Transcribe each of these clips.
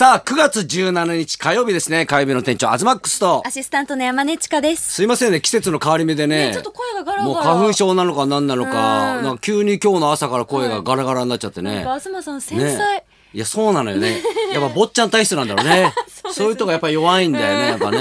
さあ、9月17日火曜日ですね。火曜日の店長、アズマックスとア。シスタントの山根千佳です。すいませんね、季節の変わり目でね。ねちょっと声がガラガラもう花粉症なのか何なのか、うんなんか急に今日の朝から声がガラガラになっちゃってね。なんか東さん繊ね細。いや、そうなのよね。やっぱ坊ちゃん体質なんだろうね。そういうとこやっぱ弱いんだよね、やっぱね。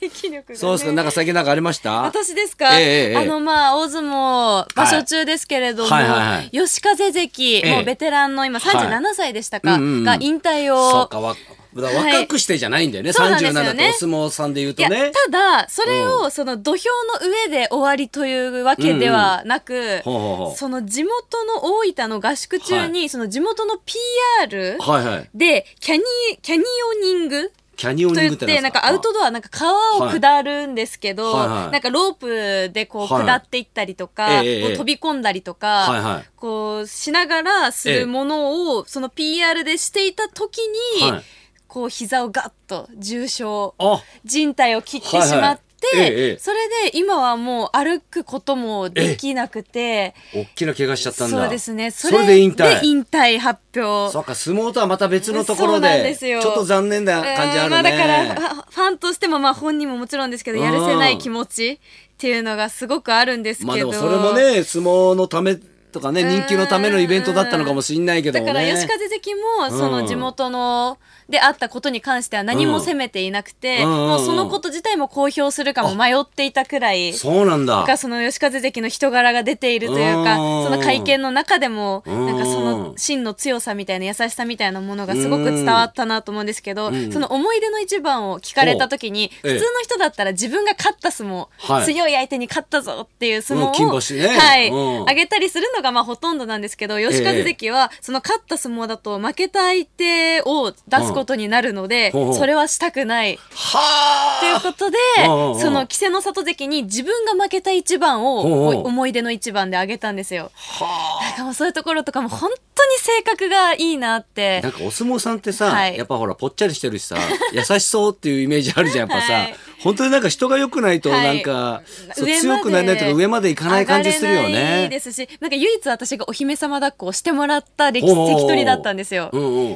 免疫力が、ね。そうですか、なんか最近なんかありました？私ですか、ええええあのまあ大相撲場所中ですけれども、はい。はいはい吉風関、ええ。もうベテランの今37歳でしたか、うんうんうん。が引退をそうか、わだから若くしてじゃないんだよね。そうなんですよ37ねってお相撲さんで言うとね。ただそれをその土俵の上で終わりというわけではなく、その地元の大分の合宿中に、その地元の PR はいはい。でキャニキャニオニングキャニオニングってなんか？アウトドアなんか川を下るんですけど、はい。はいはい。なんかロープでこうはい下っていったりとか、飛び込んだりとか、はいはい。こうしながらするものをその PR でしていた時に、はいこう膝をガッと重傷あ、靭帯を切ってしまって、はいはい。ええええ。それで今はもう歩くこともできなくて、大きな怪我しちゃったんだ。そうですね。それで引退。で引退。発表。そっか、相撲とはまた別のところで、ですよ。ちょっと残念な感じあるね。うんまあ、だからファンとしてもまあ本人ももちろんですけどやるせない気持ちっていうのがすごくあるんですけど、まあでもそれもね、相撲のためとかね、人気のためのイベントだったのかもしれないけどもね。だから吉風関もその地元のであったことに関しては何も責めていなくて、うんうんうん。うんもうそのこと自体も公表するかも迷っていたくらい。そうなんだ。がその吉風関の人柄が出ているというかうん。その会見の中でもうん。なんかその真の強さみたいな優しさみたいなものがすごく伝わったなと思うんですけどん。その思い出の一番を聞かれた時に普通の人だったら自分が勝った相撲、はい。強い相手に勝ったぞっていう相撲を、うん金星ね。はい、うん。あげたりするのがまあほとんどなんですけど吉風関はその勝った相撲だと負けた相手を出すことになるので、それはしたくない。はあ。ということでその稀勢の里関に自分が負けた一番を思い出の一番であげたんですよ。はなんかもうそういうところとかも本当に性格がいいなって。あ。なんかお相撲さんってさ、はい。やっぱほらぽっちゃりしてるしさ優しそうっていうイメージあるじゃんやっぱさ、はい本当になんか人が良くないとはいなんか、そう上まで強くなれないとか上までいかない感じするよね。ですしなんか唯一私がお姫様抱っこをしてもらった歴ほうほうほう関取だったんですよ。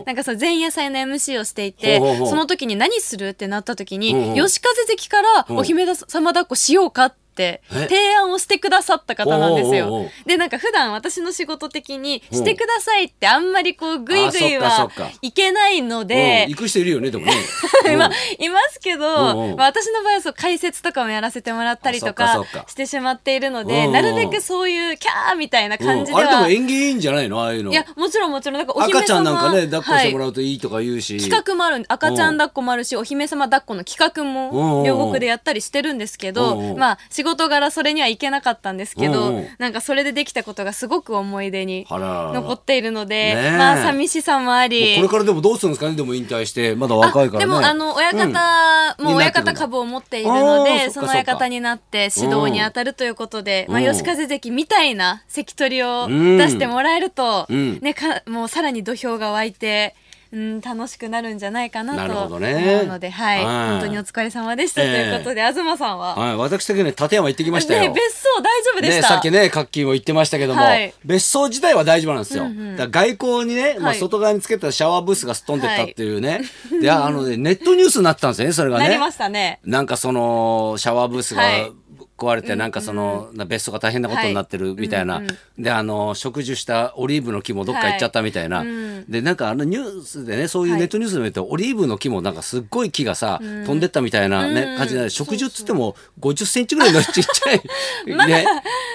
なんかその前夜祭の MC をしていてその時に何するってなった時に、吉風関からお姫様抱っこしようかってえ？提案をしてくださった方なんですよ。でなんか普段私の仕事的にうん。してくださいってあんまりこうグイグイあそっか。そはいけないのうんで、行く人いるよねでもね。まあいますけど、まあ、私の場合はそう解説とかもやらせてもらったりとあかしてしまっているので、なるべくそういうキャーみたいな感じでうんあれでもは、い縁起いいんじゃないの？ああいうの。やもちろんもちろん。なんかお姫様赤ちゃんなんかね抱っこしてもはいらうといいとか言うし。企画もあるん赤ちゃん抱っこもあるし、お姫様抱っこの企画も両国でやったりしてるんですけど、まあ仕事柄それには行けなかったんですけど、うんうん。なんかそれでできたことがすごく思い出に残っているので、ねえ。まあ寂しさもあり。これからでもどうするんですかね？でも引退してまだ若いからね。でもあの親方、うん。もう親方株を持っているのあでーその親方になって指導に当たるということで、まあ、うん吉風関みたいな関取をうん。出してもらえると、うん。ね、かもうさらに土俵が湧いて。うん、楽しくなるんじゃないかなと思うので、はい、はい本当にお疲れ様でした、ええということで、東さんは、はい、私的にね立山行ってきましたよ。ね、別荘大丈夫でした。ね、さっきね、活気も言ってましたけども、はい別荘自体は大丈夫なんですよ。うんうんだ外交にね、まあ、はい外側につけたシャワーブースがすっ飛んでったっていうね。で、あのね、ネットニュースになってたんですよね、それがね。なりましたね。なんかその、シャワーブースがはい壊れて、なんかその、別荘が大変なことになってるみたいな。で、あの、植樹したオリーブの木もどっか行っちゃったみたいな。で、なんかあのニュースでね、そういうはいネットニュースで見ると、オリーブの木もなんかすっごい木がさ、飛んでったみたいなね、うん感じで、植樹っつっても50センチぐらいのちっちゃい、ね。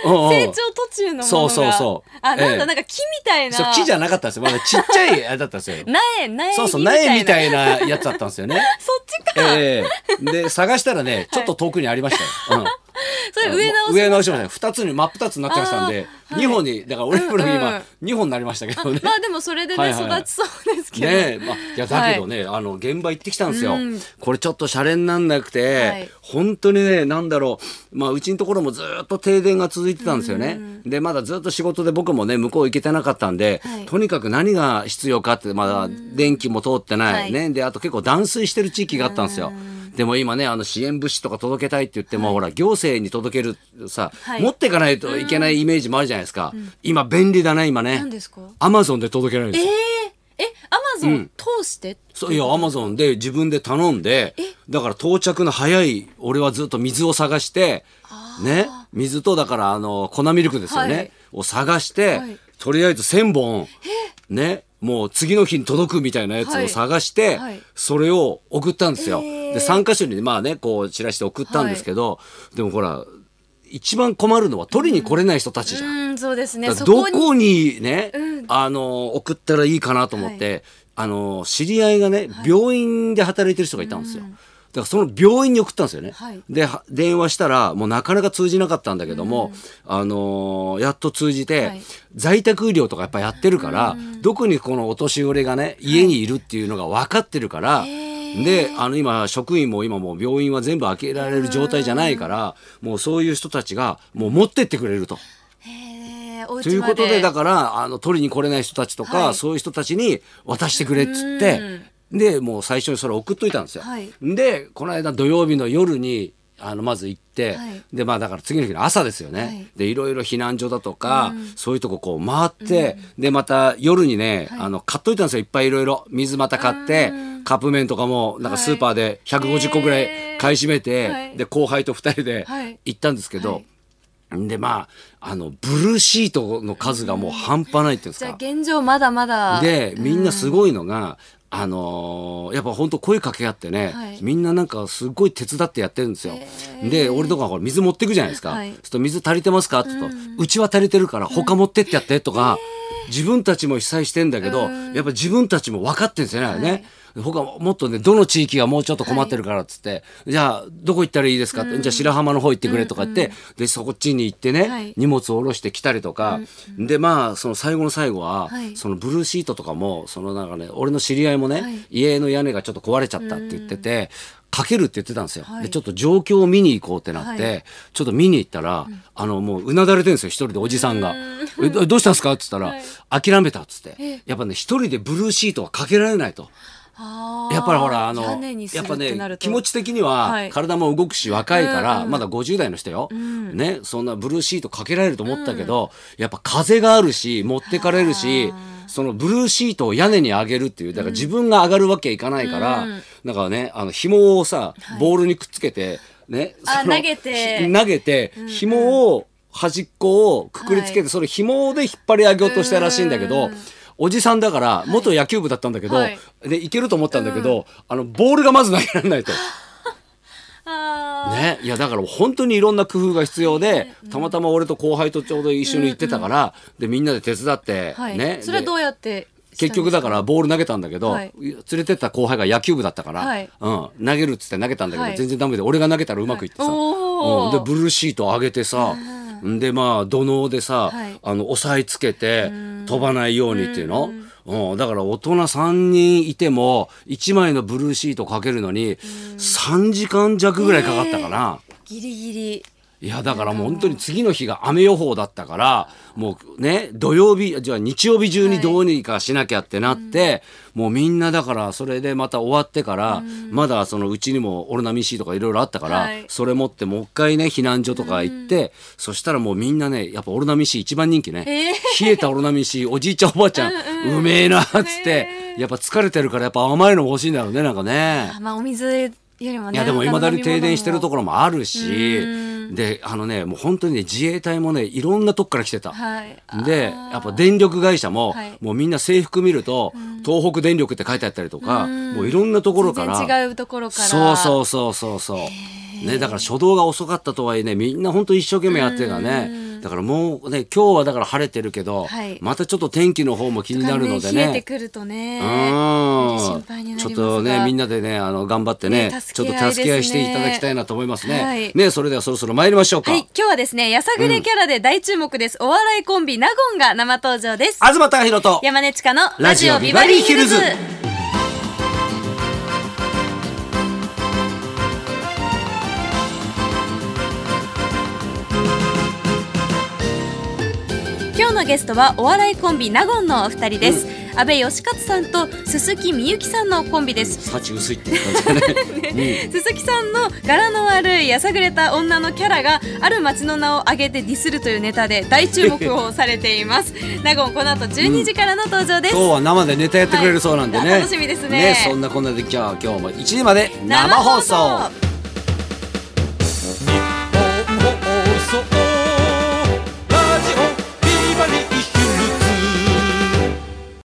成長途中のものが。そうそうそうあ、なんだ、ええなんか木みたいな。木じゃなかったんですよ。まだちっちゃいあれだったんですよ。苗、苗そうそう、木みたいな苗みたいなやつだったんですよね。そっちか。ええで、探したらね、ちょっと遠くにありましたよ。うん それ上直し上直しましたね。二つに、真っ二つになっちゃいましたんで、はい。二本に、だからオリーブの木うん今うん、二本になりましたけどね。まあでもそれでね、育ちそうですけど。ねえ、まあ、いや、だけどね、あの、現場行ってきたんですよ。うん。これちょっとシャレになんなくて、はい。本当にね、なんだろう、まあ、うちのところもずっと停電が続いてたんですよね。で、まだずっと仕事で僕もね、向こう行けてなかったんで、はい。とにかく何が必要かって、まだ電気も通ってない。ね。で、あと結構断水してる地域があったんですよ。でも今ね、あの支援物資とか届けたいって言っても、ほら、行政に届けるさ、はい。持っていかないといけないイメージもあるじゃないですか。今便利だね、今ね。何。ですか？アマゾンで届けられるんですよ。えええ、アマゾン通して、そういやアマゾンで自分で頼んでだから到着の早い俺はずっと水を探してね？水とだからあの粉ミルクですよね、はい。を探して、はい。とりあえず1,000本ね？もう次の日に届くみたいなやつを探して、はい。はいそれを送ったんですよ。へーで3箇所にまあねこうチラシで送ったんですけど、でもほら一番困るのは取りに来れない人たちじゃん。うんそうですね。どそこにね、うん。あの送ったらいいかなと思って、あの知り合いがね病院で働いてる人がいたんですよ。だからその病院に送ったんですよね。はい。では電話したらもうなかなか通じなかったんだけども、あのーやっと通じて、はい。在宅医療とかやっぱやってるから、どこにこのお年寄りがね家にいるっていうのが分かってるから、であの今職員も今もう病院は全部開けられる状態じゃないから、もうそういう人たちがもう持ってってくれると。ということでだからあの取りに来れない人たちとか、はい。そういう人たちに渡してくれっつってでもう最初にそれ送っといたんですよ。はい。でこの間土曜日の夜にあのまず行って、はい。でまあだから次の日の朝ですよね、はい。でいろいろ避難所だとか、そういうとここう回って、でまた夜にね、あの買っといたんですよ。いっぱいいろいろ。水また買って、カップ麺とかもなんかスーパーで150個ぐらい買い占めて、はい。で後輩と2人ではい。行ったんですけど、はい。でまああのブルーシートの数がもう半端ないっていうんですじゃあか。現状まだまだ。でみんなすごいのが、あのーやっぱ本当声かけ合ってね、はい。みんななんかすごい手伝ってやってるんですよ。で俺とかほら水持ってくじゃないですか。はい。そうすると水足りてますかって言うと、うちは足りてるから他持ってってやってとか、自分たちも被災してんだけど、やっぱ自分たちも分かってんですよね、あれね。他もっとねどの地域がもうちょっと困ってるからっつって、じゃあどこ行ったらいいですかって、じゃあ白浜の方行ってくれとか言って、でそっちに行ってね、はい。荷物を下ろしてきたりとか、でまあその最後の最後は、はい。そのブルーシートとかもそのなんかね俺の知り合いもね、はい。家の屋根がちょっと壊れちゃったって言ってて、かけるって言ってたんですよ、はい。でちょっと状況を見に行こうってなって、はい。ちょっと見に行ったら、あのもううなだれてるんですよ一人でおじさんが「えどどうしたんですか?」っつったら、諦めた」っつって。やっぱね一人でブルーシートはかけられないと。やっぱりほらあのやっぱね気持ち的にははい。体も動くし若いから、まだ50代の人よ、ねそんなブルーシートかけられると思ったけど、やっぱ風があるし持ってかれるしそのブルーシートを屋根に上げるっていうだから自分が上がるわけいかないから、だからねあの紐をさボールにくっつけてね、投げて。ひ投げて紐を端っこをくくりつけて、はい。それ紐で引っ張り上げようとしたらしいんだけど、おじさんだから元野球部だったんだけど、はい。でいけると思ったんだけど、あのボールがまず投げられないと。あね、いやだから本当にいろんな工夫が必要で、たまたま俺と後輩とちょうど一緒に行ってたから、でみんなで手伝って、ーはい、ね。でそれはどうやって結局だからボール投げたんだけど、はい。連れてった後輩が野球部だったから、はい。うん、投げるっつって投げたんだけど、はい。全然ダメで俺が投げたらうまくいってさ、うん、でブルーシート上げてさ、んでまあ土のうでさ、はい。あの押さえつけて飛ばないようにっていうの、うん、だから大人3人いても1枚のブルーシートかけるのに3時間弱ぐらいかかったかな。ギリギリいやだからもう本当に次の日が雨予報だったからもうね土曜日じゃあ日曜日中にどうにかしなきゃってなって、もうみんなだからそれでまた終わってから、まだそのうちにもオルナミン C とかいろいろあったから、はい。それ持ってもう一回ね避難所とか行って、そしたらもうみんなねやっぱオルナミン C 一番人気ね、え冷えたオルナミン C おじいちゃんおばあちゃん、うめえなっつって、やっぱ疲れてるからやっぱ甘いのも欲しいんだろうねなんかね。あまあお水よりもねいやでもいまだに停電してるとこころもあるしであのねもう本当にね自衛隊もねいろんなとこから来てた。はい。でやっぱ電力会社も、はい。もうみんな制服見ると、東北電力って書いてあったりとか、もういろんなところから。全然違うところから。そうそうそうそうそう、ね、だから初動が遅かったとはいえねみんな本当一生懸命やってるからねだからもうね今日はだから晴れてるけど、はいまたちょっと天気の方も気になるので冷えてね。くるとねうん心配になりますがちょっとねみんなでねあの頑張ってねねちょっと助け合いしていただきたいなと思いますね。はいねそれではそろそろ参りましょうか。はい、今日はですね、やさぐれキャラで大注目です。お笑いコンビ、納言が生登場です。東貴博と山根千佳のラジオビラジオビバリーヒルズ日のゲストはお笑いコンビ納言のお二人です、阿部義勝さんと鈴木みゆきさんのコンビです。幸薄いって感じだね。鈴木さんの柄の悪いやさぐれた女のキャラがある町の名を挙げてディスるというネタで大注目をされています。納言この後12時からの登場です、今日は生でネタやってくれるそうなんでね。はい楽しみですね。そんなこんなでじゃあ今日も1時まで生放送。